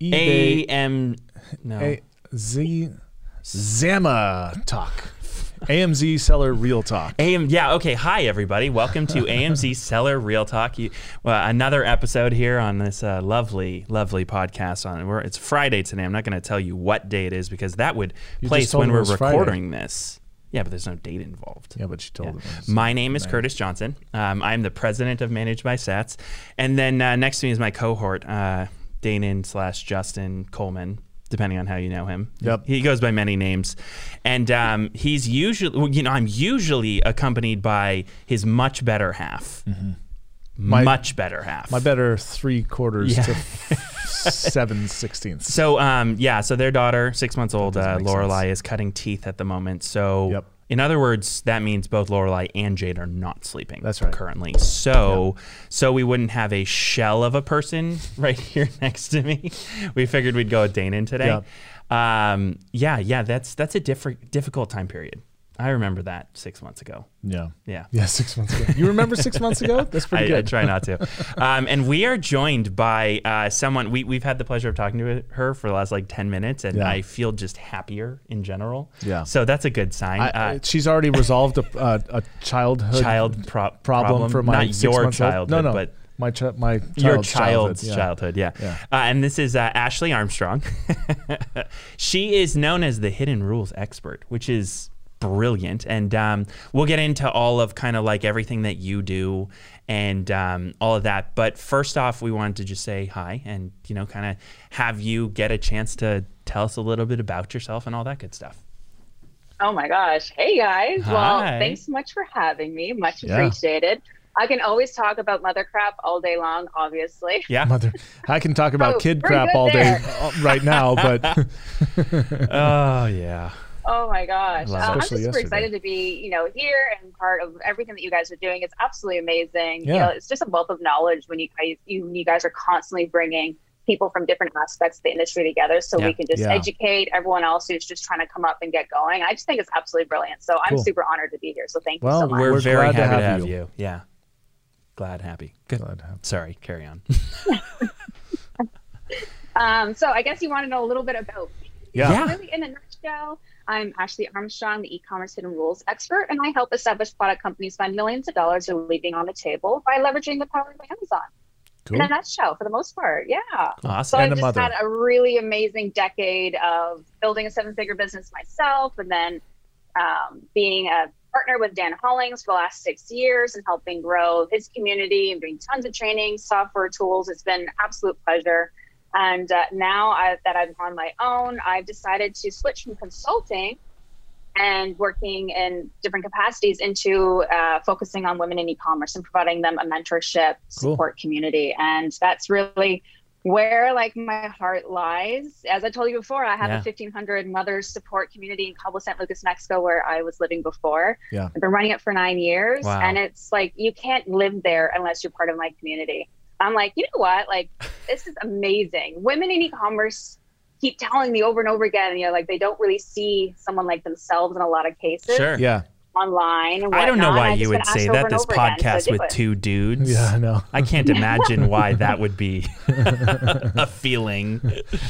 eBay AM. No. A, Z Zama Talk. AMZ Seller Real Talk. AM, yeah, okay. Hi, everybody. Welcome to AMZ Seller Real Talk. You, well, another episode here on this uh, lovely, lovely podcast. On where it's Friday today. I'm not going to tell you what day it is because that would You place when we're was Friday. recording this. Yeah, but there's no date involved. Yeah, but she told it was- My name is Curtis Johnson. Um, I'm the president of Managed by Stats, and then uh, next to me is my cohort, uh, Danon slash Justin Coleman, depending on how you know him. Yep. He goes by many names, and um, he's usually, well, you know, I'm usually accompanied by his much better half. Mm-hmm. My- much better half. My better three quarters Yeah. to seven sixteenths. So um, yeah, so their daughter, six months old, uh, Lorelai, is cutting teeth at the moment. So Yep. In other words, that means both Lorelai and Jade are not sleeping. That's right. Currently, so so we wouldn't have a shell of a person right here next to me. We figured we'd go with Danon today. Um, yeah, yeah, that's that's a different difficult time period. I remember that six months ago. Yeah. Yeah. Yeah, six months ago. You remember six months ago? That's pretty I, I good. try not to. Um, and we are joined by uh, someone we, we've had the pleasure of talking to her for the last like 10 minutes, and Yeah. I feel just happier in general. Yeah. So that's a good sign. I, uh, she's already resolved a, a, a childhood child pro- problem, for my not your childhood, No, no, but my chi- my child's your childhood, child's yeah. childhood. Yeah. Yeah. Uh, and this is uh, Ashley Armstrong. she is known as the hidden rules expert, which is brilliant. And um, we'll get into all of kind of like everything that you do and um, all of that. But first off, we wanted to just say hi and, you know, kind of have you get a chance to tell us a little bit about yourself and all that good stuff. Oh my gosh. Hey guys. Hi. Well, thanks so much for having me. Much Yeah. appreciated. I can always talk about mother crap all day long, obviously. Yeah. Mother, I can talk about Oh, kid crap all day there. uh, right now, but oh, yeah. Oh my gosh. Uh, I'm just Especially super yesterday. excited to be, you know, here and part of everything that you guys are doing. It's absolutely amazing. You Yeah. know, it's just a wealth of knowledge when you guys you, you guys are constantly bringing people from different aspects of the industry together so Yeah. we can just Yeah. educate everyone else who's just trying to come up and get going. I just think it's absolutely brilliant. So I'm Cool. super honored to be here. So thank Well, you so much. We're, We're very glad to happy to have have you. you. Yeah. Glad, happy. Good. Glad to have- Sorry, carry on. Um, so I guess you want to know a little bit about me. Yeah. Yeah. Really, in a nutshell, I'm Ashley Armstrong, the e-commerce hidden rules expert, and I help established product companies find millions of dollars they're leaving on the table by leveraging the power of Amazon. cool. In a nutshell, for the most part, yeah. Awesome. So I've just mother. had a really amazing decade of building a seven-figure business myself, and then um, being a partner with Dan Hollings for the last six years and helping grow his community and doing tons of training, software tools. It's been an absolute pleasure. And uh, now I, that I'm on my own, I've decided to switch from consulting and working in different capacities into uh, focusing on women in e-commerce and providing them a mentorship Cool. support community. And that's really where like my heart lies. As I told you before, I have Yeah. a 1500 mothers support community in Cabo San Lucas, Mexico, where I was living before. Yeah. I've been running it for nine years, Wow. and it's like you can't live there unless you're part of my community. I'm like, you know what? Like, this is amazing. Women in e-commerce keep telling me over and over again, you know, like they don't really see someone like themselves in a lot of cases Sure. Yeah. Online. And I don't know why you would say that this over again, so podcast with it. two dudes. Yeah, I know. I can't imagine why that would be a feeling.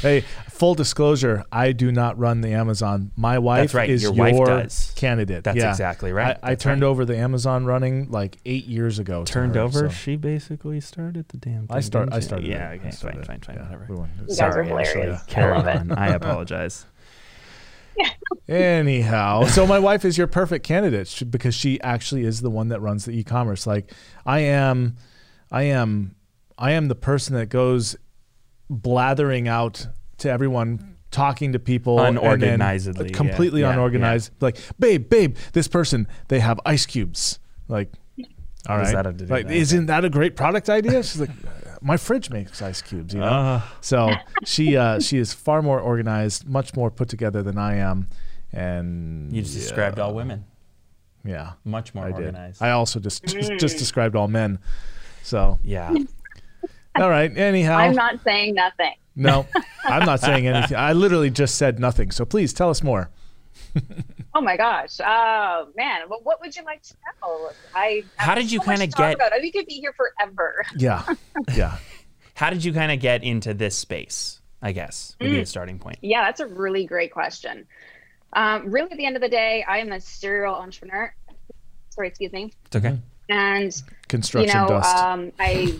Hey, full disclosure, I do not run the Amazon. My wife right, is your wife does. candidate. That's Yeah. exactly right. I, I turned right. over the Amazon running like eight years ago. Turned her, over. so- She basically started the damn thing. I start. I she? started. Yeah. I Okay. started Fine. Fine. Fine. Yeah, Whatever. we went- You guys Sorry, are Ashley. hilarious. I Carry love it. I apologize. Anyhow, so my wife is your perfect candidate because she actually is the one that runs the e-commerce. Like I am, I am, I am the person that goes blathering out to everyone, talking to people Unorganizedly, yeah. completely Yeah, unorganized. Like, babe, babe, this person they have ice cubes. Like, all right, that have to do like, with isn't that a great product idea? She's like, my fridge makes ice cubes. You know. Uh, So she uh, she is far more organized, much more put together than I am, and you just described all women. Yeah, Much more I did. organized. I also just just, just described all men. So yeah. all right. Anyhow, I'm not saying nothing. no, I'm not saying anything. I literally just said nothing. So please tell us more. Oh my gosh. Oh man. Well, what would you like to know? I How did you so to talk get- About. We could be here forever. Yeah, yeah. How did you kind of get into this space? I guess would be a starting point. Yeah, that's a really great question. Um, really, at the end of the day, I am a serial entrepreneur. Sorry, excuse me. It's okay. And Construction you know, dust. um, I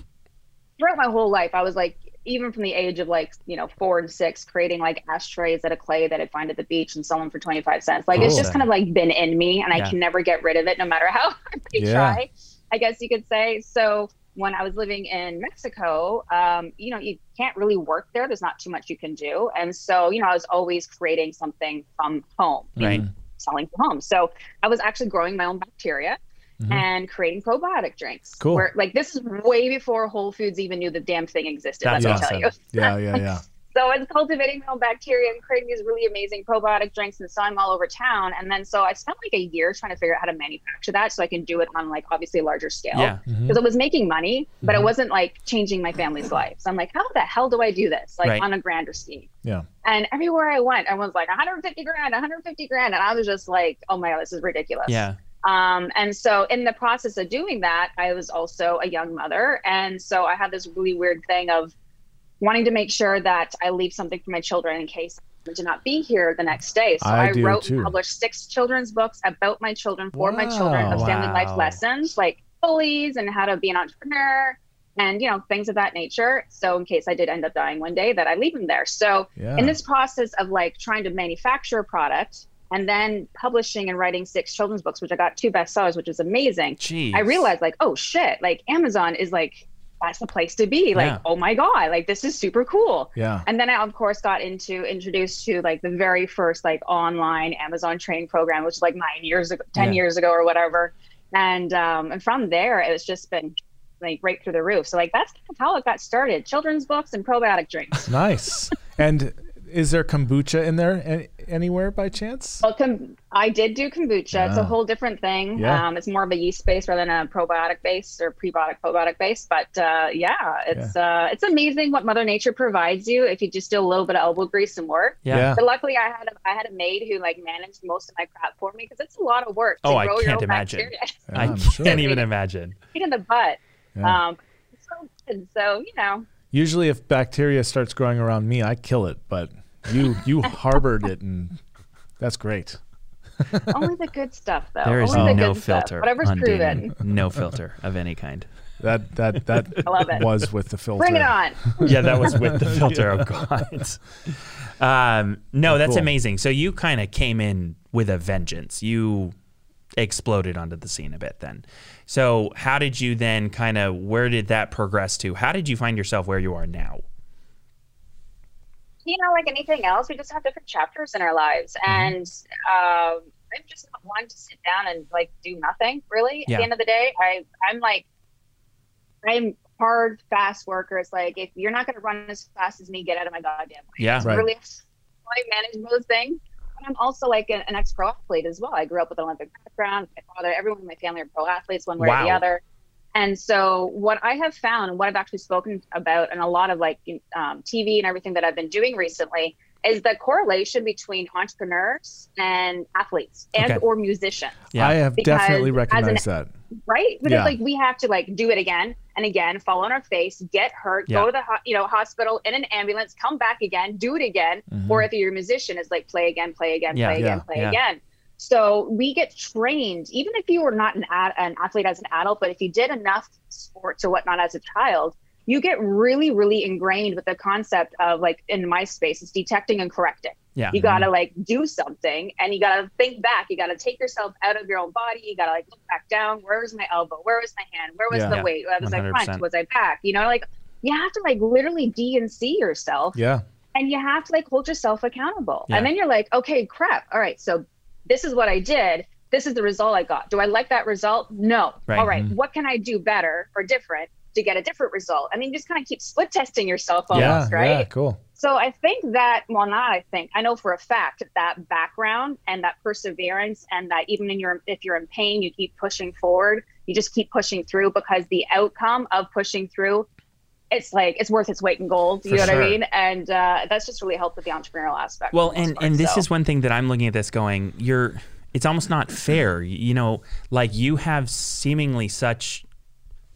throughout my whole life, I was like, even from the age of like, you know, four and six, creating like ashtrays out of clay that I'd find at the beach and sell them for 25 cents. Like, it's just kind of like been in me and Yeah. I can never get rid of it no matter how hard I Yeah. try, I guess you could say. So, when I was living in Mexico, um, you know, you can't really work there. There's not too much you can do. And so, you know, I was always creating something from home Right. selling from home. So I was actually growing my own bacteria Mhm. and creating probiotic drinks. Cool. Where like this is way before Whole Foods even knew the damn thing existed. That's let me tell you. yeah, yeah, yeah. So I was cultivating my own bacteria and creating these really amazing probiotic drinks and selling them all over town. And then so I spent like a year trying to figure out how to manufacture that so I can do it on like obviously a larger scale. Yeah. Mhm. Because I was making money, but Mhm. it wasn't like changing my family's life. So I'm like, how the hell do I do this? Like Right. on a grander scheme. Yeah. And everywhere I went, everyone's like 150 grand, 150 grand. And I was just like, oh my God, this is ridiculous. Yeah. Um, and so in the process of doing that, I was also a young mother. And so I had this really weird thing of wanting to make sure that I leave something for my children in case I to not be here the next day. So I I, wrote too. and published six children's books about my children for my children of Wow. family life lessons like bullies and how to be an entrepreneur and you know things of that nature. So in case I did end up dying one day that I leave them there. So Yeah. in this process of like trying to manufacture a product and then publishing and writing six children's books, which I got two bestsellers, which is amazing. Jeez. I realized like, oh shit, like Amazon is like that's the place to be. Like, Yeah. oh my god, like this is super cool. yeah. And then I of course got into introduced to like the very first like online Amazon training program, which was like nine years ago, ten Yeah. years ago or whatever. And um and from there it's just been like right through the roof. So like that's kind of how it got started. Children's books and probiotic drinks. Nice. and is there kombucha in there any, anywhere by chance? Well, com- I did do kombucha. It's a whole different thing. Yeah. Um, it's more of a yeast base rather than a probiotic base or prebiotic probiotic base. But uh, yeah, it's Uh, it's amazing what Mother Nature provides you if you just do a little bit of elbow grease and work. Yeah. Yeah. But luckily, I had a, I had a maid who like managed most of my crap for me because it's a lot of work. To Oh, I grow your can't own imagine. Yeah, I I'm sure. can't even imagine. Pain in the butt. Yeah. Um, so good. So you know, Usually, if bacteria starts growing around me, I kill it. But you you harbored it, and that's great. only the good stuff though. There is only the no good stuff. filter. Whatever's on proven. No filter of any kind. That that that I love it. was with the filter. Bring it on. yeah, that was with the filter. Oh God. Um, no, that's Cool. amazing. So you kind of came in with a vengeance. You exploded onto the scene a bit then. So how did you then kind of where did that progress to? How did you find yourself where you are now? you know, like anything else, we just have different chapters in our lives. Mm-hmm. And um, I'm just not one to sit down and like do nothing really. Yeah. At the end of the day, I I'm like I'm hard, fast worker. It's like if you're not gonna run as fast as me, get out of my goddamn way. Yeah. Right. Really I manage those things. But I'm also like an, an ex pro athlete as well. I grew up with an Olympic background. My father, everyone in my family are pro athletes one way or the other. And so, what I have found, and what I've actually spoken about, and a lot of like um, TV and everything that I've been doing recently, is the correlation between entrepreneurs and athletes and Okay. or musicians, Yeah. I have Because definitely as an- recognized that. right? Because Yeah. like we have to like do it again and again, fall on our face, get hurt, Yeah. go to the ho- you know hospital in an ambulance, come back again, do it again, Mhm. or if you're a musician, it's like play again, play again, Yeah. play again, play again. So we get trained, even if you were not an ad- an athlete as an adult, but if you did enough sports or whatnot as a child, you get really, really ingrained with the concept of like in my space, it's detecting and correcting. Yeah. You gotta like do something and you gotta think back. You gotta take yourself out of your own body. You gotta like look back down. Where was my elbow? Where was my hand? Where was Yeah. the Yeah. weight? Was I 100%. front? Was I back? You know, like you have to like literally D and C yourself Yeah. and you have to like hold yourself accountable. Yeah. And then you're like, okay, crap. All right, so this is what I did. This is the result I got. Do I like that result? No. Right. All right, Mhm. what can I do better or different to get a different result? I mean, just kind of keep split testing yourself Yeah. almost, right? Yeah. Cool. So I think that, well, not I think, I know for a fact that background and that perseverance and that even in your, if you're in pain, you keep pushing forward, you just keep pushing through because the outcome of pushing through, it's like, it's worth its weight in gold. You For know what. I mean? And uh, that's just really helped with the entrepreneurial aspect. Well, for the most and part, and this so. is one thing that I'm looking at this going, you're it's almost not fair. You know, like you have seemingly such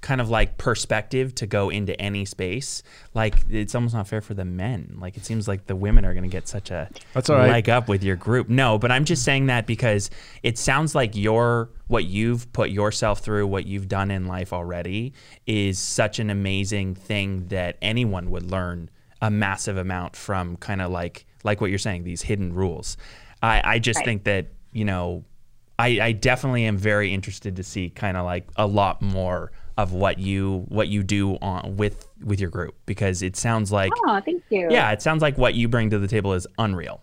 kind of like perspective to go into any space, like it's almost not fair for the men. Like it seems like the women are going to get such a That's all right. leg up with your group. No, but I'm just saying that because it sounds like your what you've put yourself through, what you've done in life already, is such an amazing thing that anyone would learn a massive amount from. Kind of like like what you're saying, these hidden rules. I, I just Right. think that you know I, I definitely am very interested to see kind of like a lot more of what you what you do on with with your group because it sounds like Oh, thank you. yeah it sounds like what you bring to the table is unreal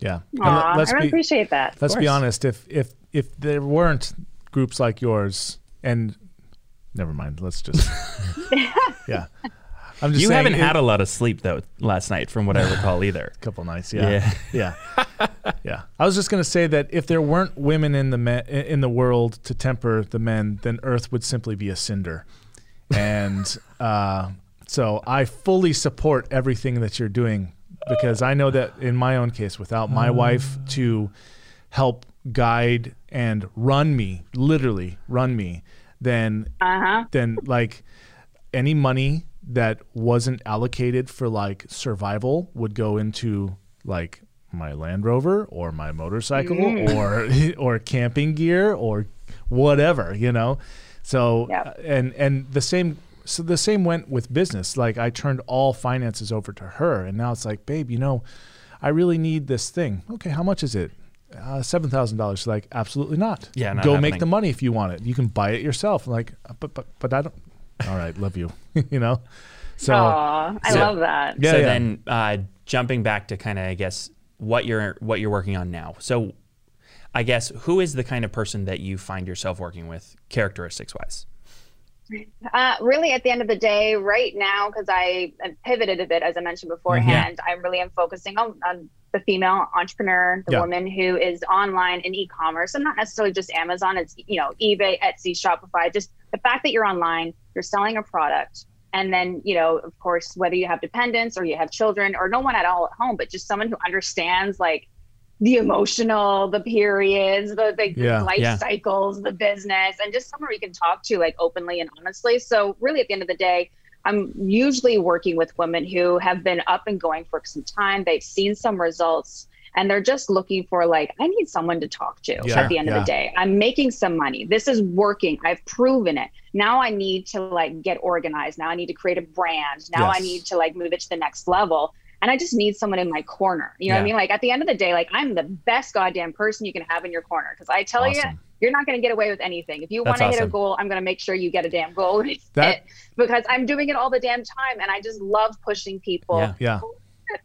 Yeah. And Aw, let- let's I really be appreciate that. let's be honest. If if if there weren't groups like yours, and never mind. Let's just yeah. I'm just you saying haven't it- had a lot of sleep though last night from what I recall either A couple nights. Yeah, yeah, yeah. I was just gonna say that if there weren't women in the me- in the world to temper the men, then Earth would simply be a cinder. And uh, so I fully support everything that you're doing because I know that in my own case, without my wife to help guide and run me, literally run me, then Uh huh. then like any money that wasn't allocated for like survival would go into like my Land Rover or my motorcycle or or camping gear or whatever, you know. So Yep. and and the same so the same went with business. Like I turned all finances over to her and now it's like, babe, you know, I really need this thing. Okay, how much is it? Uh, seven thousand dollars. Like, absolutely not. Yeah, not go make the money if you want it. You can buy it yourself. I'm like, "Uh, but but but I don't. All right, love you. you know. So Aw, I So- love that. Yeah, so yeah. then uh, jumping back to kind of I guess what you're what you're working on now so I guess who is the kind of person that you find yourself working with characteristics wise Uh, really, at the end of the day, right now, because I have pivoted a bit, as I mentioned beforehand, I really am focusing on, on the female entrepreneur, the Yeah. woman who is online in e-commerce, and not necessarily just Amazon. It's you know eBay, Etsy, Shopify. Just the fact that you're online, you're selling a product, and then you know, of course, whether you have dependents or you have children or no one at all at home, but just someone who understands like the emotional, the periods, the, the Yeah. life Yeah. cycles, the business, and just someone we can talk to like openly and honestly. So really, at the end of the day, I'm usually working with women who have been up and going for some time. They've seen some results. And they're just looking for like, I need someone to talk to Yeah, at the end yeah. of the day. I'm making some money. This is working. I've proven it. Now I need to like get organized. Now I need to create a brand. Now I need to like move it to the next level. And I just need someone in my corner. You know what I mean? Like at the end of the day, like I'm the best goddamn person you can have in your corner. Cause I tell you, Awesome. you're not going to get away with anything. If you want to hit a goal, I'm going to make sure you get a damn goal That- because I'm doing it all the damn time. And I just love pushing people Yeah. yeah,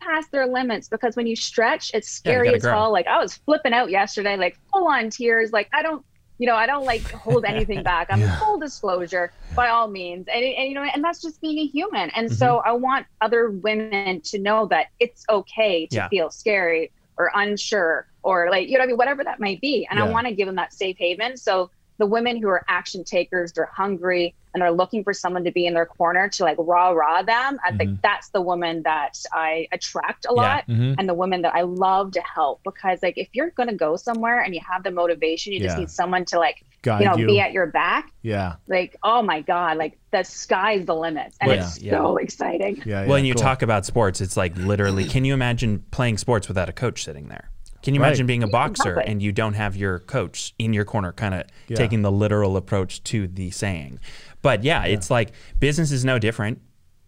past their limits because when you stretch, it's scary gotta as hell. Like I was flipping out yesterday, like full on tears. Like I don't, you know, I don't like hold anything back. I'm Yeah. full disclosure by all means, and, and you know, and that's just being a human. And Mm-hmm. so I want other women to know that it's okay to Yeah. feel scary or unsure or like you know, I mean, whatever that might be. And I want to give them that safe haven. So the women who are action takers, they're hungry and are looking for someone to be in their corner to like rah rah them. I Mhm. think that's the woman that I attract a Yeah. lot Mhm. and the women that I love to help because like if you're gonna go somewhere and you have the motivation, you just need someone to like guide you know you. be at your back. yeah, Like oh my god, like the sky's the limit, and Well, it's yeah. so exciting. yeah, yeah. well and you cool. talk about sports it's like literally can you imagine playing sports without a coach sitting there can you Right. imagine being a boxer and you don't have your coach in your corner kind of Yeah. taking the literal approach to the saying but yeah, it's like business is no different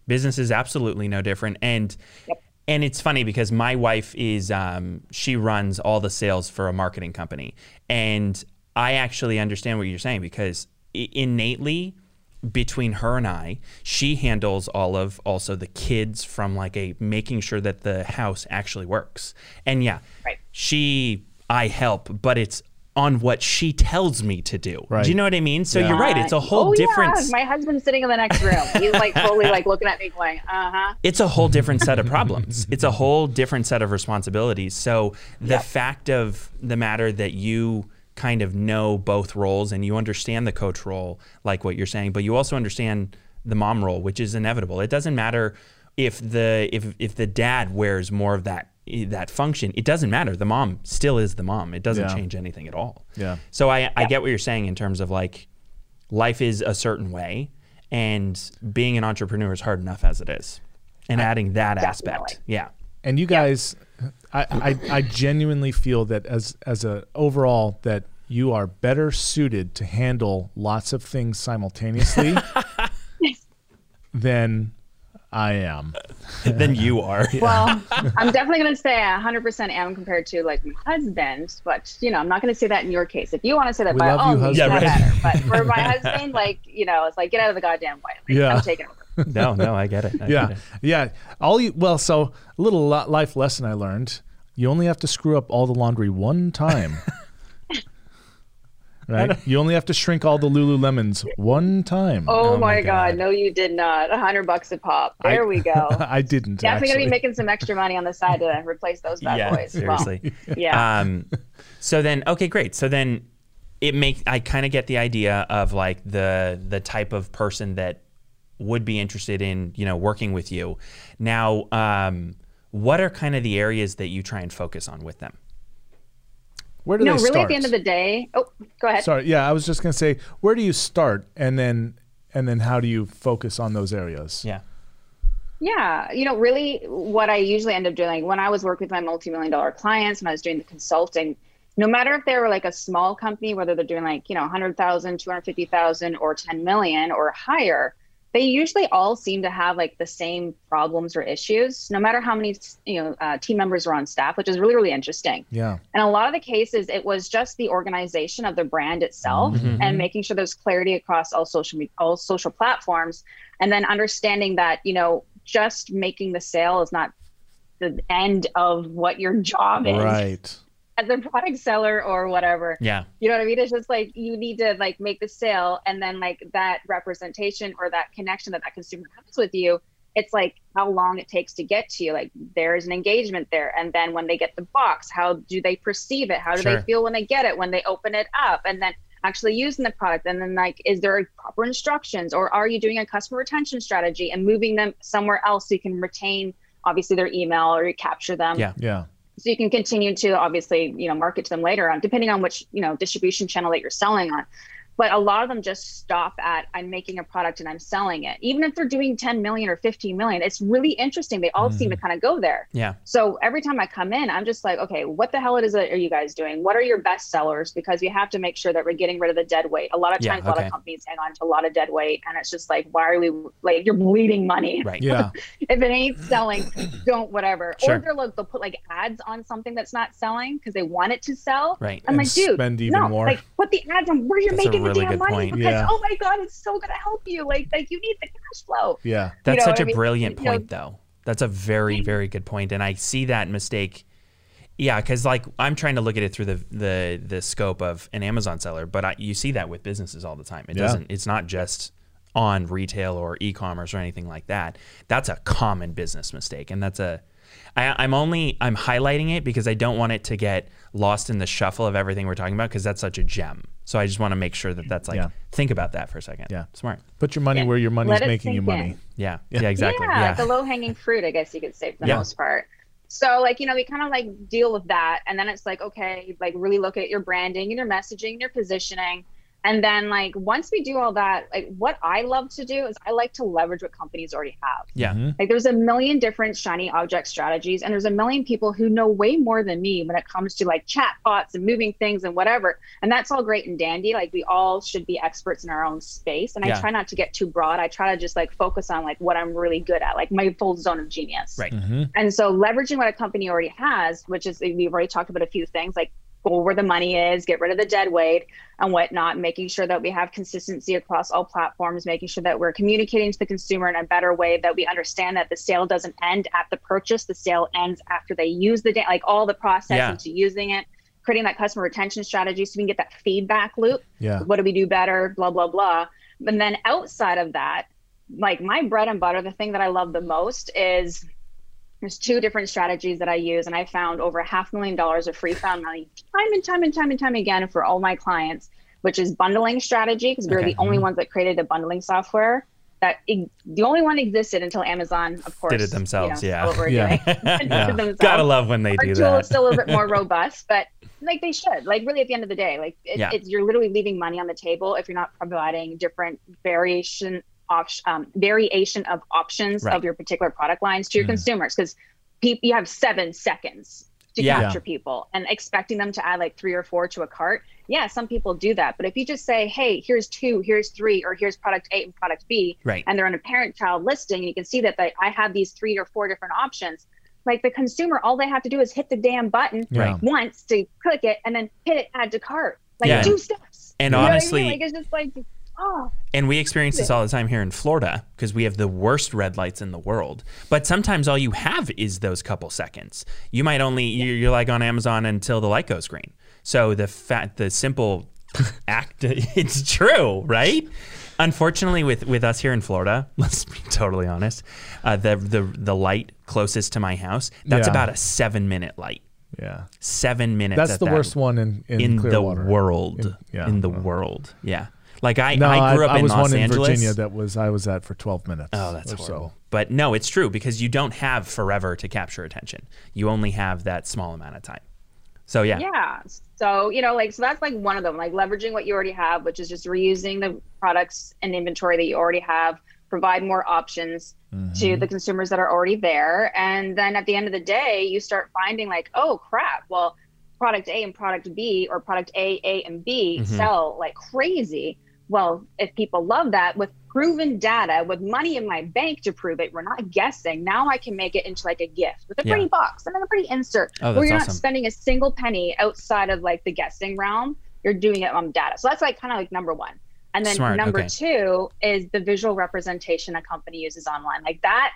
business is absolutely no different and Yep. and it's funny because my wife is um, she runs all the sales for a marketing company and i actually understand what you're saying because innately between her and i she handles all of also the kids from like a making sure that the house actually works and yeah Right. she i help but it's on what she tells me to do Right. do you know what i mean so Yeah. you're right it's a whole oh, different Yeah. My husband's sitting in the next room. He's like fully like looking at me, going, "Uh huh." it's a whole different set of problems. It's a whole different set of responsibilities. So the fact of the matter that you kind of know both roles and you understand the coach role, like what you're saying, but you also understand the mom role, which is inevitable. It doesn't matter if the if if the dad wears more of that eh, that function. It doesn't matter. The mom still is the mom. It doesn't Yeah. change anything at all. Yeah. So I I get what you're saying in terms of like life is a certain way, and being an entrepreneur is hard enough as it is, and adding that aspect, yeah, And you guys, I, I I genuinely feel that as as a overall that you are better suited to handle lots of things simultaneously than I am. than you are. Well, I'm definitely going to say I 100% am compared to like my husband, but you know, I'm not going to say that in your case. If you want to say that, We by all you, means, husband. yeah, Yeah, right. better. But for my husband, like you know, it's like get out of the goddamn way. Like, Yeah. I'm taking over. no, no, I get it. I Yeah, get it. yeah. All you well, so a little life lesson I learned: you only have to screw up all the laundry one time. Right? You only have to shrink all the Lululemons one time. Oh, Oh my my god. God. no, you did not. A hundred bucks a pop. I- There we go. I didn't. Definitely gonna be making some extra money on the side to replace those bad yeah, boys. Well, seriously. yeah. Um, so then, okay, great. So then, it makes, I kind of get the idea of like the the type of person that would be interested in you know working with you. Now, um, what are kind of the areas that you try and focus on with them? Where do they start? no, they really start? at the end of the day. Oh, go ahead. Sorry, yeah, I was just gonna say, where do you start, and then and then how do you focus on those areas? Yeah. Yeah, you know, really what I usually end up doing when I was working with my multi-million dollar clients and I was doing the consulting, no matter if they were like a small company, whether they're doing like, you know, 100,000, 250,000 or 10 million or higher, they usually all seem to have like the same problems or issues, no matter how many, you know, uh, team members are on staff, which is really, really interesting. Yeah. And a lot of the cases, it was just the organization of the brand itself Mhm. and making sure there's clarity across all social all social platforms, and then understanding that you know just making the sale is not the end of what your job is Right. As a product seller or whatever. Yeah. You know what I mean? It's just like you need to like make the sale, and then like that representation or that connection that that consumer has with you. It's like how long it takes to get to you. Like there's an engagement there, and then when they get the box, how do they perceive it? How do Sure. they feel when they get it? When they open it up, and then actually using the product, and then like, is there proper instructions, or are you doing a customer retention strategy and moving them somewhere else so you can retain obviously their email or you capture them? Yeah. Yeah. So you can continue to obviously you know market to them later on depending on which you know distribution channel that you're selling on but a lot of them just stop at i'm making a product and i'm selling it even if they're doing 10 million or 15 million it's really interesting they all seem to mm. kind of go there Yeah. so every time i come in i'm just like okay what the hell it is that are you guys doing what are your best sellers because we have to make sure that we're getting rid of the dead weight a lot of Yeah, times a lot of companies hang on to a lot of dead weight and it's just like why are we like you're bleeding money Right. Yeah. if it ain't selling, don't whatever. Sure. Or they're like they'll put like ads on something that's not selling because they want it to sell. Right. I'm And like, dude, spend even no, more. like put the ads on where you're That's making really damn good money point. because Yeah. oh my god, it's so gonna help you. Like like you need the cash flow. Yeah. That's know such what a I mean? brilliant You know- point, though. That's a very, very good point, and I see that mistake. Yeah, because like I'm trying to look at it through the the the scope of an Amazon seller, but I, you see that with businesses all the time. It Yeah. doesn't. It's not just on retail or e-commerce or anything like that. That's a common business mistake, and that's a. I, I'm only I'm highlighting it because I don't want it to get lost in the shuffle of everything we're talking about because that's such a gem. So I just want to make sure that that's like Yeah. think about that for a second. Yeah. smart. Put your money Yeah. where your money's Let making you money. in. Yeah, yeah, exactly. Yeah, Yeah, the low hanging fruit, I guess you could say for the Yeah. most part. So like, you know, we kind of like deal with that. And then it's like, okay, like really look at your branding and your messaging and your positioning. And then like once we do all that, like what I love to do is I like to leverage what companies already have. yeah. Mhm. Like there's a million different shiny object strategies, and there's a million people who know way more than me when it comes to like chat bots and moving things and whatever. And that's all great and dandy. Like we all should be experts in our own space. And Yeah. I try not to get too broad. I try to just like focus on like what I'm really good at, like my full zone of genius. Right. Mhm. And so leveraging what a company already has, which is we've already talked about a few things like go where the money is, get rid of the dead weight and whatnot, making sure that we have consistency across all platforms, making sure that we're communicating to the consumer in a better way, that we understand that the sale doesn't end at the purchase, the sale ends after they use the da- like all the process Yeah. into using it, creating that customer retention strategy so we can get that feedback loop Yeah. what do we do better blah blah blah and then outside of that like my bread and butter the thing that i love the most is there's two different strategies that i use and i found over half a half million dollars of free found money time and time and time and time again for all my clients which is bundling strategy because we we're Okay. the only mm-hmm. ones that created a bundling software that the only one existed until amazon of course Did it themselves, you know, yeah. Yeah. doing. Did it themselves Gotta love when they our do tool that. is still a little bit more robust, but like they should. Like really, at the end of the day, like it, Yeah. it's you're literally leaving money on the table if you're not providing different variation option um, variation of options Right. of your particular product lines to your Mhm. consumers because people you have seven seconds to Yeah. capture people and expecting them to add like three or four to a cart. Yeah, some people do that, but if you just say, "Hey, here's two, here's three, or here's product A and product B," Right. and they're on a parent-child listing, and you can see that they, I have these three or four different options. Like the consumer, all they have to do is hit the damn button Yeah. once to click it and then hit it add to cart. Like Yeah. two steps. And You know what I mean? honestly- like it's just like, oh, And we experience this all the time here in Florida because we have the worst red lights in the world. But sometimes all you have is those couple seconds. You might only you're, you're like on Amazon until the light goes green. So the fat the simple act, it's true, right? Unfortunately, with with us here in Florida, let's be totally honest, uh, the the the light closest to my house that's Yeah. about a seven minute light. Yeah. Seven minutes. That's the that- worst one in in, in the Clearwater. world. In- yeah. In the world. Yeah. Like I, No, I grew up I, in was Los one Angeles. in Virginia that was I was at for 12 minutes. Oh, that's or horrible. so. But no, it's true because you don't have forever to capture attention. You only have that small amount of time. So yeah, yeah. So, you know, like, so that's like one of them, like leveraging what you already have, which is just reusing the products and inventory that you already have, provide more options to the consumers that are already there. And then at the end of the day, you start finding like, oh crap, well, product A and product B or product A, A, and B Mhm. sell like crazy. Well, if people love that with proven data, with money in my bank to prove it, we're not guessing. Now I can make it into like a gift with a Yeah. pretty box and then a pretty insert Oh, where you're awesome. not spending a single penny outside of like the guessing realm. You're doing it on data. So that's like kind of like number one. And then Smart, number okay. two is the visual representation a company uses online. Like that,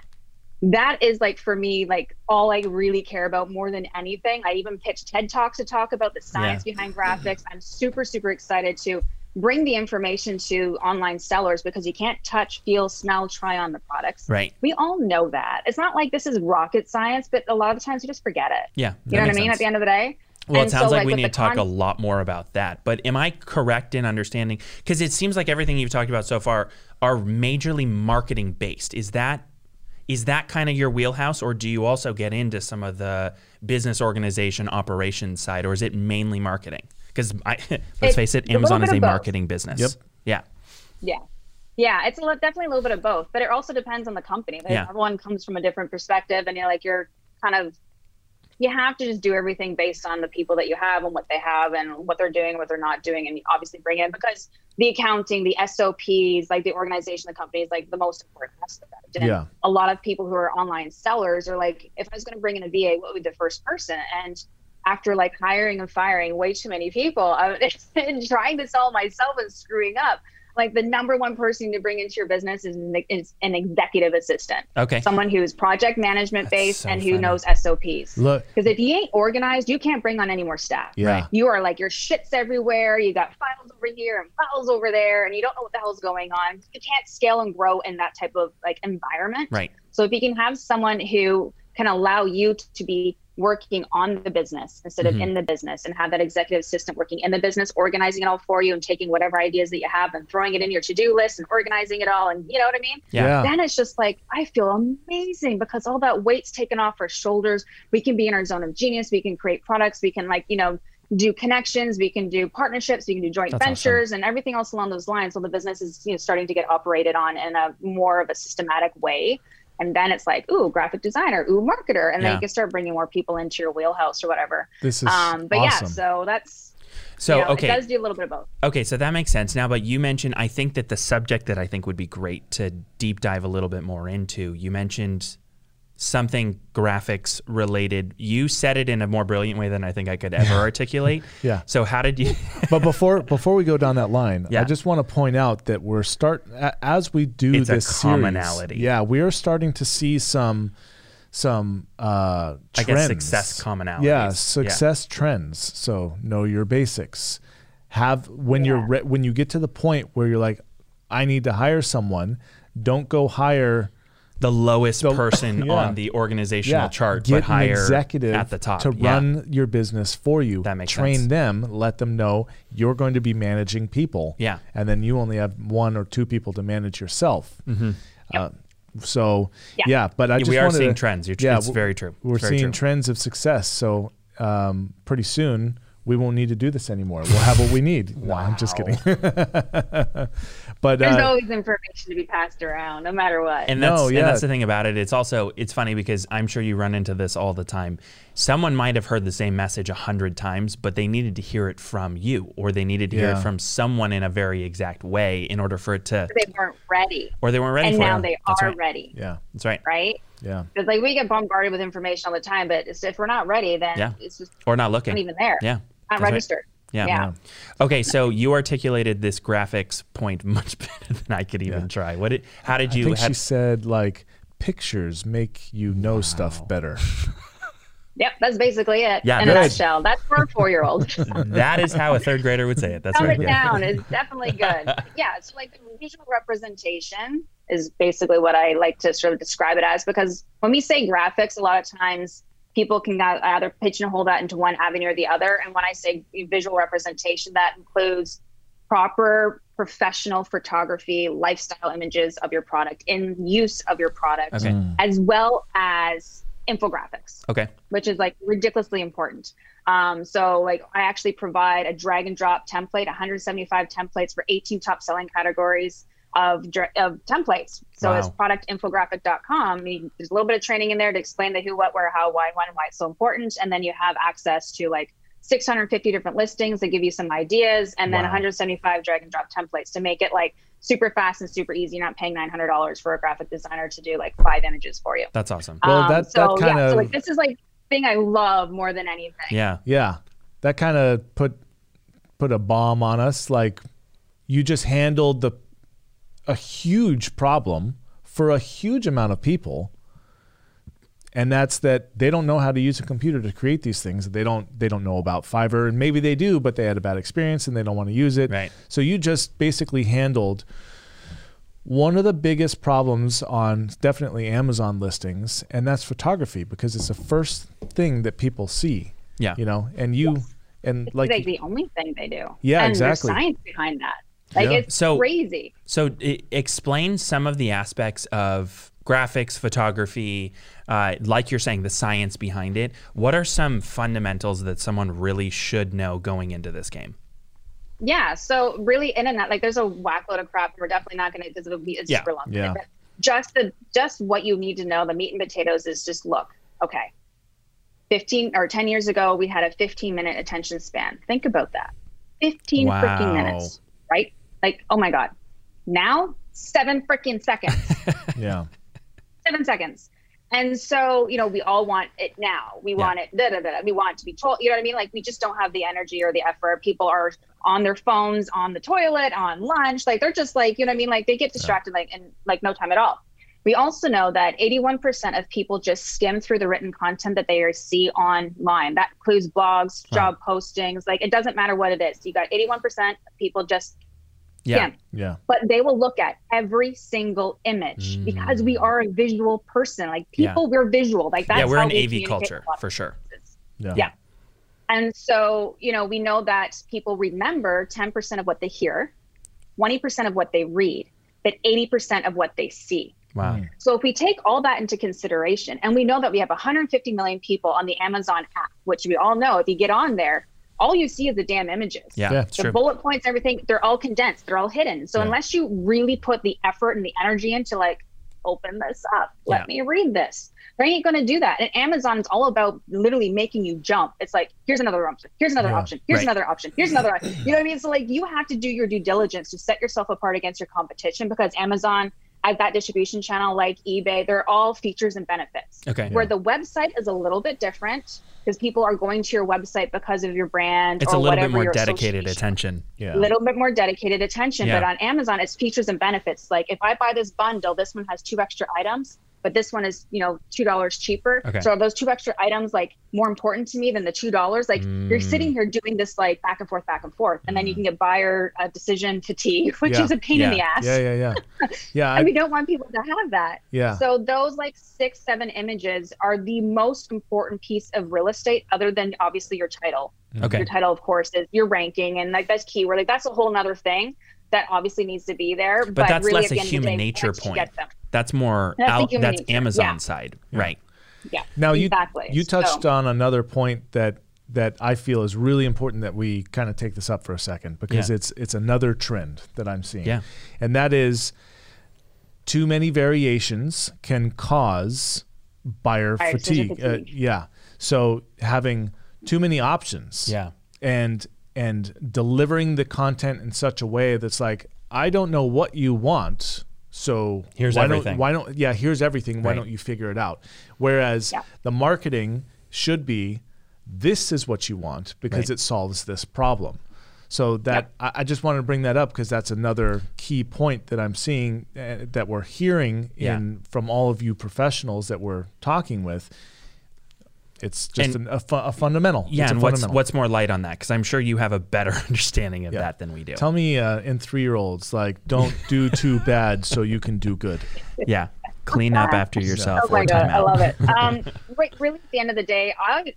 that is like for me, like all I really care about more than anything. I even pitched TED Talks to talk about the science behind graphics. I'm super, super excited to bring the information to online sellers because you can't touch, feel, smell, try on the products. right. We all know that. It's not like this is rocket science, but a lot of times you just forget it. Yeah. You know what I mean? At the end of the day. Well, it And so, sounds like, like, we need to talk a lot more about that. But am I correct in understanding? Because it seems like everything you've talked about so far are majorly marketing based. Is that is that kind of your wheelhouse, or do you also get into some of the business organization operations side, or is it mainly marketing? Because let's It's face it, Amazon bit is a of both. marketing business. Yep. Yeah. Yeah. Yeah, it's a li- definitely a little bit of both, but it also depends on the company. Like Yeah. Everyone comes from a different perspective, and you're like you're kind of you have to just do everything based on the people that you have and what they have and what they're doing, what they're not doing, and you obviously bring in because the accounting, the SOPs, like the organization of the company is like the most important aspect. And Yeah. a lot of people who are online sellers are like, if I was going to bring in a VA, what would be the first person? And after like hiring and firing way too many people, I, and trying to sell myself and screwing up, like the number one person to bring into your business is, an- is an executive assistant, Okay. someone who's project management That's based so and who funny. knows SOPs. Look, Because if you ain't organized, you can't bring on any more staff. yeah. Right. You are like your shit's everywhere. You got files over here and files over there, and you don't know what the hell's going on. You can't scale and grow in that type of like environment. Right. So if you can have someone who can allow you to be working on the business instead of Mhm. in the business and have that executive assistant working in the business, organizing it all for you and taking whatever ideas that you have and throwing it in your to-do list and organizing it all. And you know what I mean? Yeah. then it's just like I feel amazing because all that weight's taken off our shoulders. We can be in our zone of genius. We can create products. We can like you know do connections. We can do partnerships. We can do joint That's awesome. ventures and everything else along those lines. So the business is you know starting to get operated on in a more of a systematic way. And then it's like, ooh, graphic designer, ooh, marketer, and then Yeah. you can start bringing more people into your wheelhouse or whatever. This is Um, but awesome. yeah, so that's So you know, okay. it does do a little bit of both. Okay, so that makes sense now. But you mentioned, I think that the subject that I think would be great to deep dive a little bit more into, you mentioned something graphics related. You said it in a more brilliant way than I think I could ever articulate. Yeah. So how did you? but before before we go down that line, Yeah. I just want to point out that we're start as we do It's this series, commonality. yeah, we are starting to see some some uh I trends. guess success commonalities. Yeah, Yeah. success trends. So know your basics. Have when you're re- when you get to the point where you're like, I need to hire someone. Don't go hire the lowest The- person yeah. on the organizational chart, Get but higher an executive at the top to Yeah. run your business for you. That makes sense. Train sense. them, let them know you're going to be managing people. Yeah. and then you only have one or two people to manage yourself. Mm-hmm. Uh, so yeah. Yeah. but I just we are seeing to- trends. You're, yeah, it's very true. We're very seeing true. trends of success. So um, pretty soon we won't need to do this anymore. We'll have what we need. No, I'm just kidding. but There's uh, always information to be passed around, no matter what. And that's, No, and that's the thing about it. It's also it's funny because I'm sure you run into this all the time. Someone might have heard the same message a hundred times, but they needed to hear it from you, or they needed to hear it from someone in a very exact way in order for it to, they weren't ready, or they weren't ready and for now it. they That's are right. ready, yeah, That's right. right? yeah, Because like we get bombarded with information all the time, but if we're not ready, then Yeah. it's just Or not looking. not even there. Yeah. not That's right. Registered. Yeah. Yeah. Okay, so you articulated this graphics point much better than I could even Yeah. try. What did? How did I you? think how- she said like pictures make you know stuff better. Yep, that's basically it. Yeah, in good. a nutshell. That's for a four-year-old. that is how a third grader would say it. That's Dumb right. it Yeah. down is definitely good. yeah, so like the visual representation is basically what I like to sort of describe it as because when we say graphics, a lot of times people can ei- either pigeonhole that into one avenue or the other. And when I say visual representation, that includes proper professional photography, lifestyle images of your product in use of your product, Okay. as well as infographics Okay. which is like ridiculously important. Um, so like I actually provide a drag and drop template, 175 templates for 18 top selling categories of, of templates. So it's Wow. productinfographic.com. You- There's a little bit of training in there to explain the who, what, where, how, why, when, and why it's so important. And then you have access to like 650 different listings that give you some ideas and then Wow. 175 drag and drop templates to make it like super fast and super easy. You're not paying $900 for a graphic designer to do like five images for you. That's awesome. Well, that- um, that so, kind yeah, so of- like this is like thing I love more than anything. Yeah. Yeah, that kind of put put a bomb on us. Like you just handled the a huge problem for a huge amount of people, and that's that they don't know how to use a computer to create these things. They don't they don't know about Fiverr, and maybe they do, but they had a bad experience and they don't want to use it. Right. So you just basically handled one of the biggest problems on definitely Amazon listings, and that's photography because it's the first thing that people see. Yeah. You know, and you and It's like like, the only thing they do. Yeah, and exactly. There's science behind that. Like Yeah. it's So- crazy. So i explain some of the aspects of graphics, photography, uh, like you're saying, the science behind it. What are some fundamentals that someone really should know going into this game? Yeah. So really, in and out, like there's a whack load of crap. We're definitely not going to because it'll be it's Yeah, super long. yeah. But just the just what you need to know, the meat and potatoes is just look. Okay. 15 or 10 years ago, we had a 15 minute attention span. Think about that. 15 Wow. freaking minutes, right? Like, oh my God. Now, seven freaking seconds. yeah. seven seconds. And so, you know, we all want it now. We want it, da, da, da, we want it to be told, you know what I mean? Like, we just don't have the energy or the effort. People are on their phones, on the toilet, on lunch. Like, they're just like, you know what I mean? Like, they get distracted, like, in like no time at all. We also know that 81% of people just skim through the written content that they see online. That includes blogs, job postings. Like, it doesn't matter what it is. You got 81% of people just Yeah. skim Yeah. but they will look at every single image because we are a visual person. Like Mm. Yeah. people, we're visual. Like that's yeah, we're how an we AV culture with a lot of for sure. Yeah. Yeah. And so, you know, we know that people remember 10% of what they hear, 20% of what they read, but 80% of what they see. Wow. So if we take all that into consideration, and we know that we have 150 million people on the Amazon app, which we all know if you get on there, all you see is the damn images Yeah, Yeah. the true. bullet points, everything, they're all condensed, they're all hidden. So Yeah. unless you really put the effort and the energy into like, open this up, let Yeah. me read this, they ain't gonna do that. And Amazon is all about literally making you jump. It's like, here's another option, here's another Yeah. option, here's Right. another option, here's another. You know what I mean? So like, you have to do your due diligence to set yourself apart against your competition because Amazon. As that distribution channel, like eBay, they're all features and benefits Okay. where the website is a little bit different because people are going to your website because of your brand It's or a little bit more dedicated attention. Yeah. a little bit more dedicated attention Yeah. but on amazon it's features and benefits like if i buy this bundle this one has two extra items but this one is you know two dollars cheaper Okay. so are those two extra items like more important to me than the two dollars like you're Mm. sitting here doing this like back and forth back and forth and then you can get buyer uh, decision fatigue which Yeah. is a pain in the ass Yeah. Yeah. Yeah. Yeah. and I, we don't want people to have that yeah. so those like six, seven images are the most important piece of real estate, other than obviously your title. Okay. Your title, of course, is your ranking, and like that's keyword. Like that's a whole nother thing that obviously needs to be there. But, that's really, less a end of the human day, nature once you point. Get them- That's more That's out. That's Amazon yeah. side, right? Yeah. Now you exactly. you touched So- on another point that that I feel is really important that we kind of take this up for a second because Yeah. it's it's another trend that I'm seeing. Yeah. And that is too many variations can cause buyer, Buyer decision fatigue. Uh, fatigue. yeah. So having too many options Yeah. and and delivering the content in such a way that's like I don't know what you want, so Here's why everything. Don't, why don't yeah? Here's everything. Why Right. don't you figure it out? Whereas Yeah. the marketing should be this is what you want because Right. it solves this problem. So that I, I just wanted to bring that up because that's another key point that I'm seeing uh, that we're hearing Yeah. in from all of you professionals that we're talking with. It's just And- an, a, fu- a fundamental. Yeah, it's a and what's fundamental. what's more light on that? Because I'm sure you have a better understanding of Yeah. that than we do. Tell me uh, in three year olds, like, don't do too bad so you can do good. yeah, clean up after yourself. Oh my god, time I love it. Um, right, really, at the end of the day, I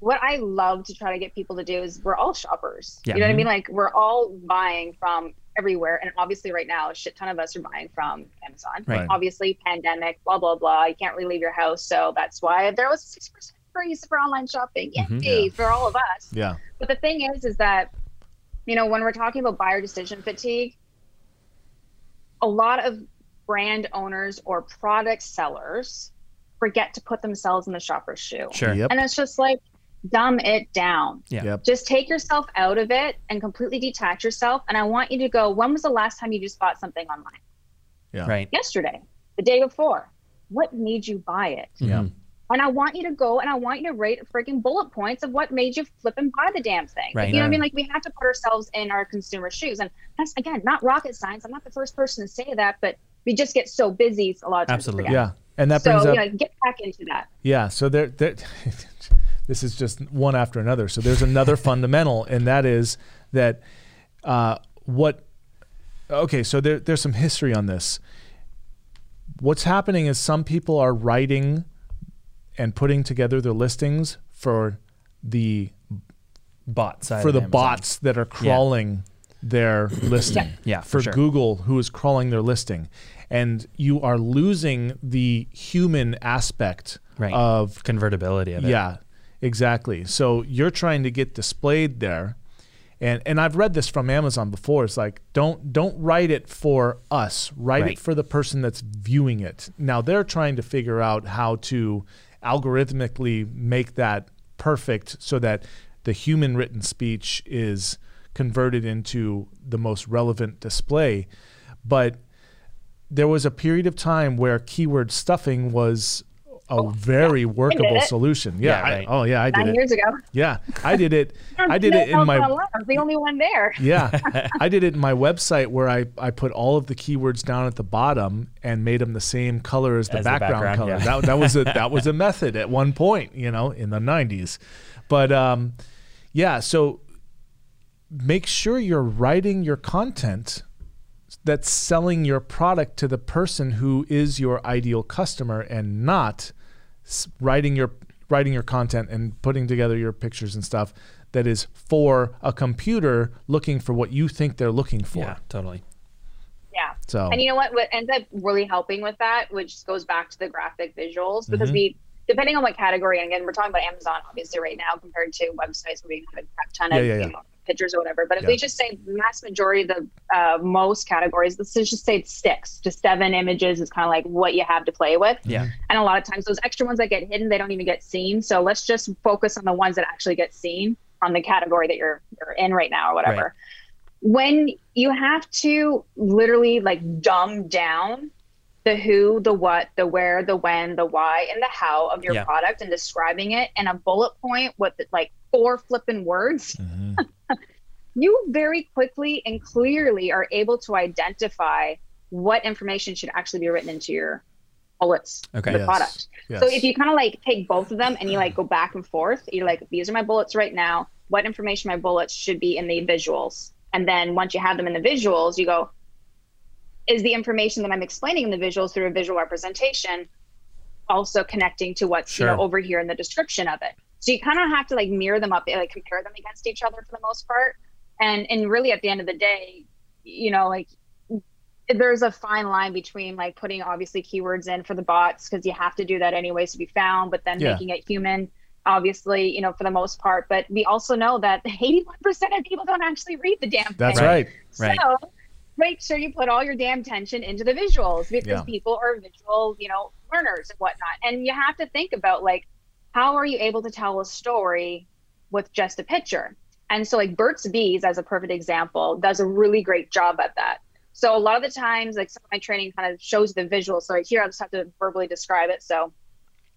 what I love to try to get people to do is we're all shoppers. Yeah. You know what I mean? Like we're all buying from everywhere, and obviously, right now, a shit ton of us are buying from Amazon. Right. Obviously, pandemic, blah blah blah. You can't really leave your house, so that's why there was a six percent increase for online shopping. Yay Mhm. Yeah. for all of us. Yeah. But the thing is, is that, you know, when we're talking about buyer decision fatigue, a lot of brand owners or product sellers forget to put themselves in the shopper's shoe. Sure. Yep. And it's just like, dumb it down. Yeah. Yep. Just take yourself out of it and completely detach yourself. And I want you to go, when was the last time you just bought something online? Yeah. Right. Yesterday, the day before. What made you buy it? Yeah. Mhm. And I want you to go and I want you to rate freaking bullet points of what made you flip and buy the damn thing. Right. You know what I mean? Like we have to put ourselves in our consumer shoes. And that's again not rocket science. I'm not the first person to say that, but we just get so busy a lot of times. Absolutely. Yeah. And that so brings up you know, get back into that. Yeah, so there, there this is just one after another. So there's another fundamental, and that is that uh, what. Okay, so there, there's some history on this. What's happening is some people are writing and putting together their listings for the Bot side for the Amazon. bots that are crawling their listing. Yeah, for for sure. Google, who is crawling their listing, and you are losing the human aspect Right. of convertibility of it. yeah, exactly. So you're trying to get displayed there. And and I've read this from Amazon before. It's like don't don't write it for us. Write Right. it for the person that's viewing it. Now they're trying to figure out how to algorithmically make that perfect so that the human written speech is converted into the most relevant display. But there was a period of time where keyword stuffing was a very workable solution. Yeah. Yeah, I- oh yeah, I did Nine it. years ago. Yeah, I did it. I did it in my I was the only one there. yeah, I did it in my website where I, I put all of the keywords down at the bottom and made them the same color as the As the background, background, color. yeah. That, that was a that was a method at one point, you know, in the '90s. But um, yeah, so make sure you're writing your content that's selling your product to the person who is your ideal customer and not writing your writing your content and putting together your pictures and stuff that is for a computer looking for what you think they're looking for. Yeah, totally. Yeah. So And you know what? What ends up really helping with that, which goes back to the graphic visuals, because Mhm. we, depending on what category, and again, we're talking about Amazon obviously right now compared to websites where we have a crap ton of Yeah, yeah, yeah. You know, pictures or whatever. But if Yeah. we just say mass majority of the uh, most categories, let's just say it's six to seven images is kind of like what you have to play with. Yeah. And a lot of times those extra ones that get hidden, they don't even get seen. So let's just focus on the ones that actually get seen on the category that you're you're in right now or whatever. Right. When you have to literally like dumb down the who, the what, the where, the when, the why, and the how of your Yeah. product and describing it in a bullet point with like four flipping words, Mhm. you very quickly and clearly are able to identify what information should actually be written into your bullets Okay. the Yes. product. Yes. So if you kind of like take both of them and you like go back and forth, you're like, these are my bullets right now. What information my bullets should be in the visuals. And then once you have them in the visuals, you go, is the information that I'm explaining in the visuals through a visual representation also connecting to what's you know over here in the description of it? So you kind of have to like mirror them up, like compare them against each other for the most part. And and really at the end of the day, you know, like there's a fine line between like putting obviously keywords in for the bots because you have to do that anyways to be found, but then Yeah. making it human obviously, you know, for the most part, but we also know that 81% of people don't actually read the damn thing. That's right. Right. So make sure you put all your damn attention into the visuals because Yeah. people are visual, you know, learners and whatnot. And you have to think about like, how are you able to tell a story with just a picture? And so like Burt's Bees, as a perfect example, does a really great job at that. So a lot of the times, like some of my training kind of shows the visual. So here I just have to verbally describe it. So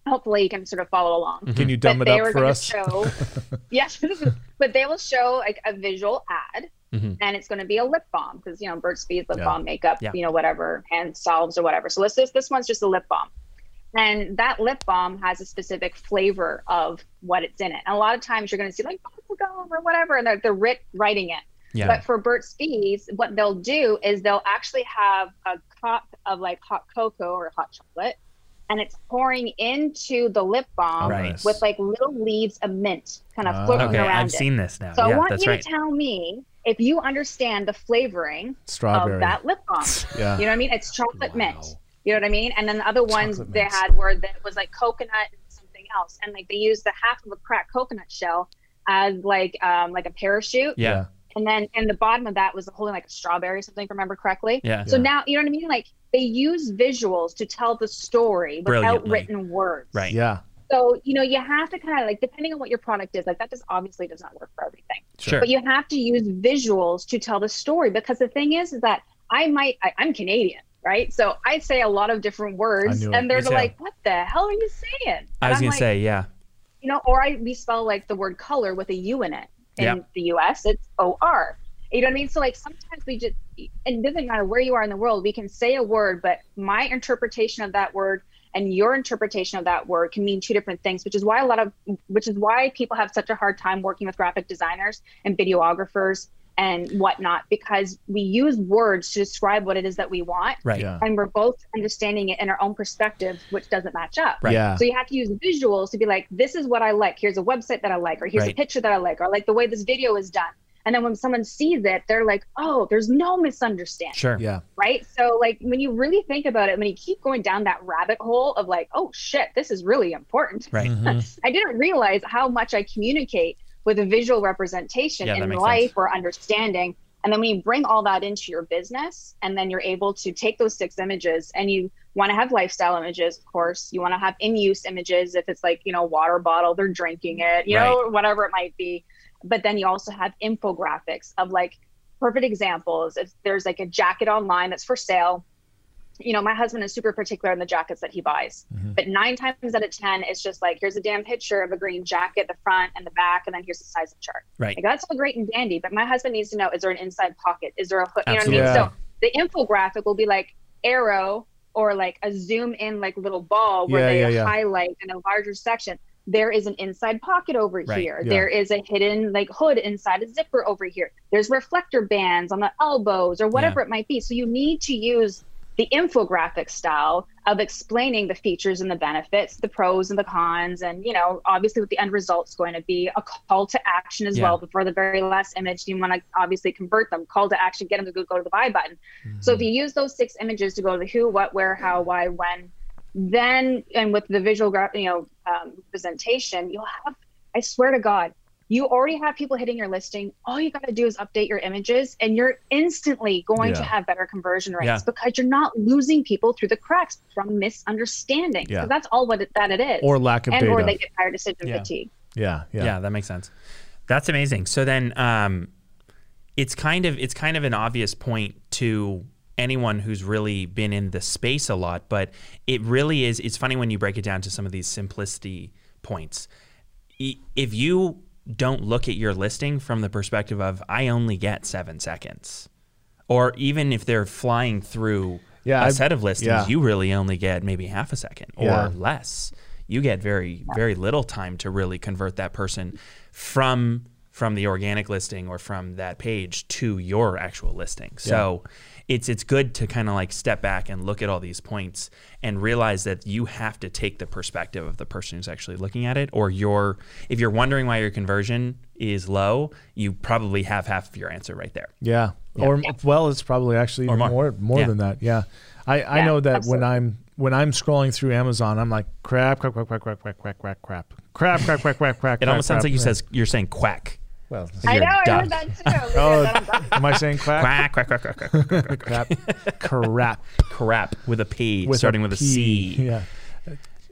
hopefully you can sort of follow along Can you dumb but it they up were for gonna us? Show, yes, but they will show like a visual ad, Mhm. and it's going to be a lip balm because you know Burt's Bees lip Yeah. balm, makeup, Yeah. you know whatever, hand salves or whatever. So this this this one's just a lip balm, and that lip balm has a specific flavor of what it's in it. And a lot of times you're going to see like bubblegum over whatever, and they're, they're writ- writing it. Yeah. But for Burt's Bees, what they'll do is they'll actually have a cup of like hot cocoa or hot chocolate, and it's pouring into the lip balm Right. With like little leaves of mint kind of Ah. floating okay, around I've it. seen this now. so yeah, I want that's you right. to tell me if you understand the flavoring Strawberry. of that lip balm. Yeah. You know what I mean? It's chocolate Wow. mint. You know what I mean? And then the other ones Chocolate they mints. had were that was like coconut and something else, and like they used the half of a cracked coconut shell as like um like a parachute, yeah. and then and the bottom of that was holding like a strawberry or something, if I remember correctly. Yeah. So Yeah. now you know what I mean? Like they use visuals to tell the story without written words. Right. Yeah. So you know you have to kind of like depending on what your product is, like that just obviously does not work for everything. Sure. But you have to use visuals to tell the story because the thing is, is that I might I, I'm Canadian, right? So I say a lot of different words, and they're like, "What the hell are you saying?" I And was I'm gonna like, say, yeah. You know, or I we spell like the word color with a U in it. In Yeah. the US, it's O R. You know what I mean? So like sometimes we just it doesn't matter where you are in the world, we can say a word, but my interpretation of that word and your interpretation of that word can mean two different things, which is why a lot of which is why people have such a hard time working with graphic designers and videographers and whatnot, because we use words to describe what it is that we want. Right. Yeah. And we're both understanding it in our own perspective, which doesn't match up. Right. Yeah. So you have to use visuals to be like, this is what I like. Here's a website that I like, or here's Right. a picture that I like, or I like the way this video is done. And then when someone sees it, they're like, oh, there's no misunderstanding. Sure. Yeah. Right. So, like, when you really think about it, when you keep going down that rabbit hole of like, oh shit, this is really important. Right. Mhm. I didn't realize how much I communicate with a visual representation Yeah, in life sense. or understanding. And then when you bring all that into your business, and then you're able to take those six images and you want to have lifestyle images, of course, you want to have in use images if it's like, you know, water bottle, they're drinking it, you know, whatever it might be. But then you also have infographics of like perfect examples. If there's like a jacket online that's for sale, you know, my husband is super particular in the jackets that he buys. Mhm. But nine times out of 10, it's just like, here's a damn picture of a green jacket, the front and the back, and then here's the size of chart. Right. Like, that's all great and dandy. But my husband needs to know is there an inside pocket? Is there a hook? You know what I mean? Yeah. So the infographic will be like arrow or like a zoom in, like little ball where Yeah, they yeah, highlight in a larger section. There is an inside pocket over Right. here. There is a hidden like hood inside a zipper over here. There's reflector bands on the elbows or whatever it might be. So you need to use the infographic style of explaining the features and the benefits, the pros and the cons, and you know, obviously what the end result's going to be, a call to action as Yeah. well before the very last image. You want to obviously convert them, call to action, get them to go, to the buy button. So if you use those six images to go to the who, what, where, how, why, when, then and with the visual, gra- you know, um, presentation, you'll have. I swear to God, you already have people hitting your listing. All you got to do is update your images, and you're instantly going to have better conversion rates Yeah. because you're not losing people through the cracks from misunderstanding. Yeah. So that's all what it, that it is. Or lack of and data. or they get tired of decision Yeah. fatigue. yeah. Yeah. Yeah. that makes sense. That's amazing. So then, um, it's kind of it's kind of an obvious point to anyone who's really been in the space a lot, but it really is. It's funny when you break it down to some of these simplicity points. If you don't look at your listing from the perspective of I only get seven seconds, or even if they're flying through Yeah, a I've- set of listings, yeah. you really only get maybe half a second or Yeah. less. You get very very little time to really convert that person from from the organic listing or from that page to your actual listing. So it's it's good to kind of like step back and look at all these points and realize that you have to take the perspective of the person who's actually looking at it or your if you're wondering why your conversion is low, you probably have half of your answer right there. Yeah. Or well, it's probably actually Or more. more more Yeah. than that. Yeah. I, I know that absolutely. when I'm when I'm scrolling through Amazon, I'm like crap, crap, crap, crap, crap, crap, crap, crap, crap, crap, crap, crap, crap, crap. It almost sounds like you says you're saying quack. Well, I You're know, I heard that too. Oh, heard that on Broadway. am I saying quack? Quack, quack, quack, quack, quack, quack, quack, crap, crap. crap with a P, with starting with a P. C. Yeah.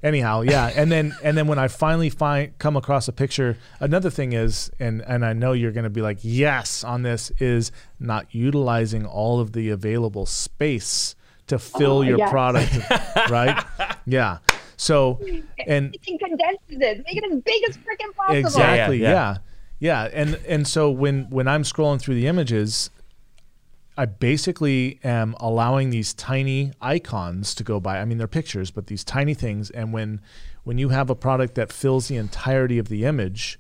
Anyhow, yeah, and then and then when I finally find come across a picture, another thing is, and and I know you're going to be like, yes, on this is not utilizing all of the available space to fill Oh, your yes. product, right? Yeah. So, and You condenses it, make it as big as freaking possible. Exactly. Yeah, Yeah, yeah. Yeah. And and so when when I'm scrolling through the images, I basically am allowing these tiny icons to go by. I mean, they're pictures, but these tiny things. And when when you have a product that fills the entirety of the image,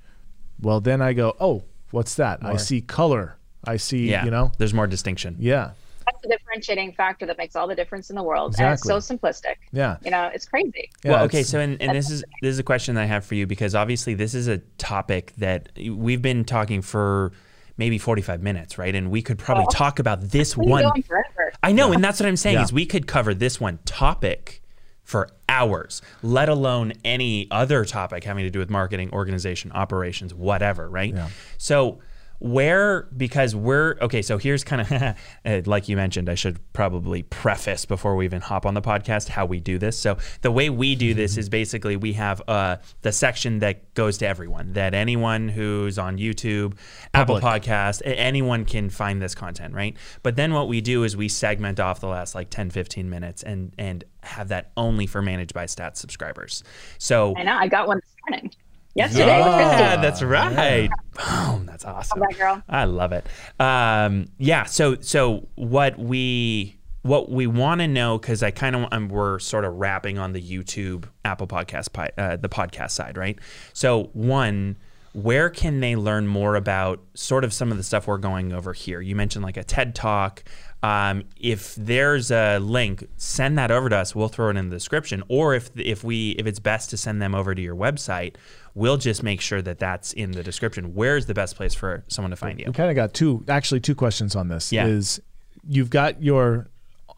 well, then I go, oh, what's that? I see color. I see. Yeah. You know. There's more distinction. Yeah. That's the differentiating factor that makes all the difference in the world. And it's Exactly. so simplistic. Yeah. You know, it's crazy. Yeah, well, okay, so and, and this is this is a question that I have for you because obviously this is a topic that we've been talking for maybe 45 minutes, right? And we could probably Oh. talk about this We can one forever. I know, and that's what I'm saying Yeah. is we could cover this one topic for hours, let alone any other topic having to do with marketing, organization, operations, whatever, right? Yeah. So where because we're okay so here's kind of uh, like you mentioned i should probably preface before we even hop on the podcast how we do this so the way we do this is basically we have uh, the section that goes to everyone that anyone who's on youtube apple podcast anyone can find this content right but then what we do is we segment off the last like 10 15 minutes and and have that only for managed by stats subscribers so I know. I got one this morning. Yesterday with Christy. yeah, that's right. Boom, that's awesome. that girl. I love it. Um, yeah. So so what we what we want to know because I kind of we're sort of wrapping on the YouTube, Apple Podcast, uh, the podcast side, right? So one. Where can they learn more about sort of some of the stuff we're going over here? You mentioned like a TED Talk. Um, if there's a link, send that over to us. We'll throw it in the description. Or if if we if it's best to send them over to your website, we'll just make sure that that's in the description. Where's the best place for someone to find you? We kind of got two, actually, two questions on this. Yeah. Is you've got your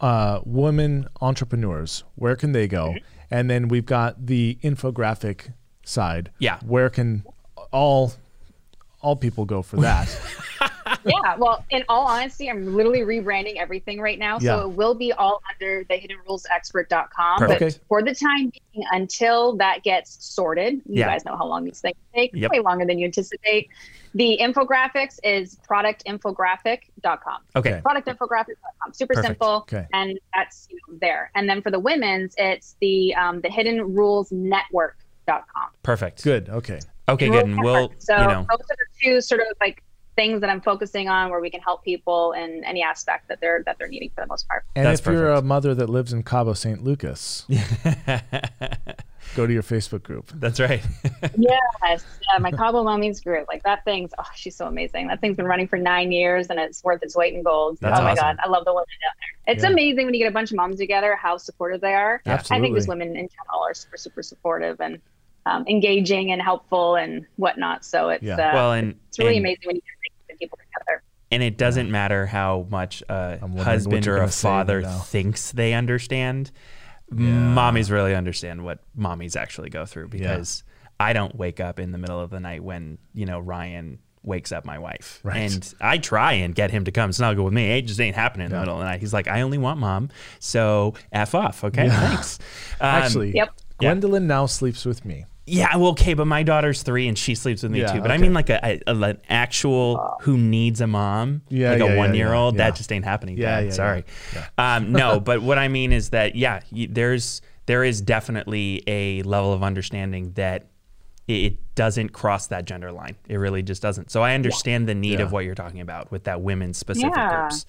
uh, women entrepreneurs. Where can they go? And then we've got the infographic side. Yeah. Where can all all people go for that? yeah. Well, in all honesty, I'm literally rebranding everything right now. So it will be all under the hiddenrulesexpert.com. Perfect. But Okay. for the time being, until that gets sorted, you Yeah. guys know how long these things take, Yep. way longer than you anticipate. The infographics is productinfographic.com. Okay. Productinfographic.com. Super Perfect. simple. Okay. And that's you know, there. And then for the women's, it's the um, the hidden rules network.com. Perfect. Good. Okay. Okay, good. And we'll, so you know, those are the two sort of like things that I'm focusing on where we can help people in any aspect that they're that they're needing for the most part. And That's if you're a mother that lives in Cabo San Lucas, go to your Facebook group. that's right. yes, yeah, my Cabo Mommies group, like that thing's oh, she's so amazing. That thing's been running for nine years and it's worth its weight in gold. That's oh my god, I love the women down there. It's Yeah. amazing when you get a bunch of moms together, how supportive they are. Absolutely. I think these women in general are super super supportive and um, engaging and helpful and whatnot. So it's Yeah. uh, well, and it's really and, amazing when you can bring people together. and it doesn't matter how much a I'm wondering what husband or a father thinks they understand. Mommies really understand what mommies actually go through because I don't wake up in the middle of the night when you know Ryan wakes up my wife, Right. and I try and get him to come snuggle with me. It just ain't happening in the middle of the night. He's like, I only want mom, so f off. Okay, Yeah. thanks. Um, Actually, Yep. Gwendolyn now sleeps with me. Yeah, well, okay, but my daughter's three and she sleeps with me Yeah, too. But I mean, like a, a- an actual who needs a mom, Yeah, like yeah, a yeah, one year old. yeah, yeah. That just ain't happening. Yeah, yeah, Sorry. yeah, Um, no, but what I mean is that yeah, you, there's there is definitely a level of understanding that it, it doesn't cross that gender line. It really just doesn't. So I understand the need Yeah. of what you're talking about with that women specific Yeah. groups.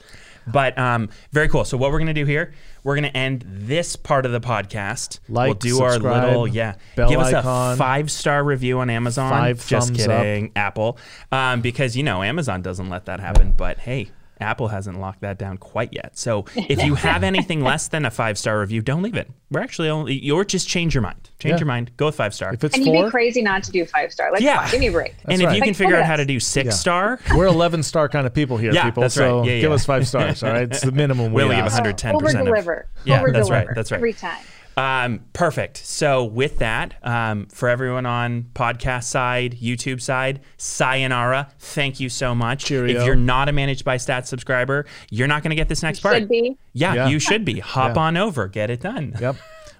But um, very cool. So what we're gonna do here, we're gonna end this part of the podcast. we'll Like, do our little yeah. Give us a five star review on Amazon. Five Just thumbs up. kidding, Apple. Um, because you know Amazon doesn't let that happen. But hey, Apple hasn't locked that down quite yet. So if you have anything less than a five star review, don't leave it. We're actually only or just change your mind. Change Yeah. your mind. Go with five star. If it's And you'd be crazy not to do five star. Like, Yeah. on, give me a break. and if right. you can Like, figure out at how to do six Yeah. star, we're 11 star kind of people here, Yeah, people. that's right. so Yeah, give us five stars. All right, it's the minimum. We we only give 110% Over deliver. Yeah, Over that's right, that's right. Every time. Um, perfect. So with that, um, for everyone on podcast side, YouTube side, sayonara. Thank you so much. Cheerio. If you're not a Managed by Stats subscriber, you're not going to get this next part. Should be. Yeah, Yeah. you should be. Hop Yeah. on over. Get it done. Yep.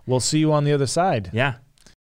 We'll see you on the other side. Yeah.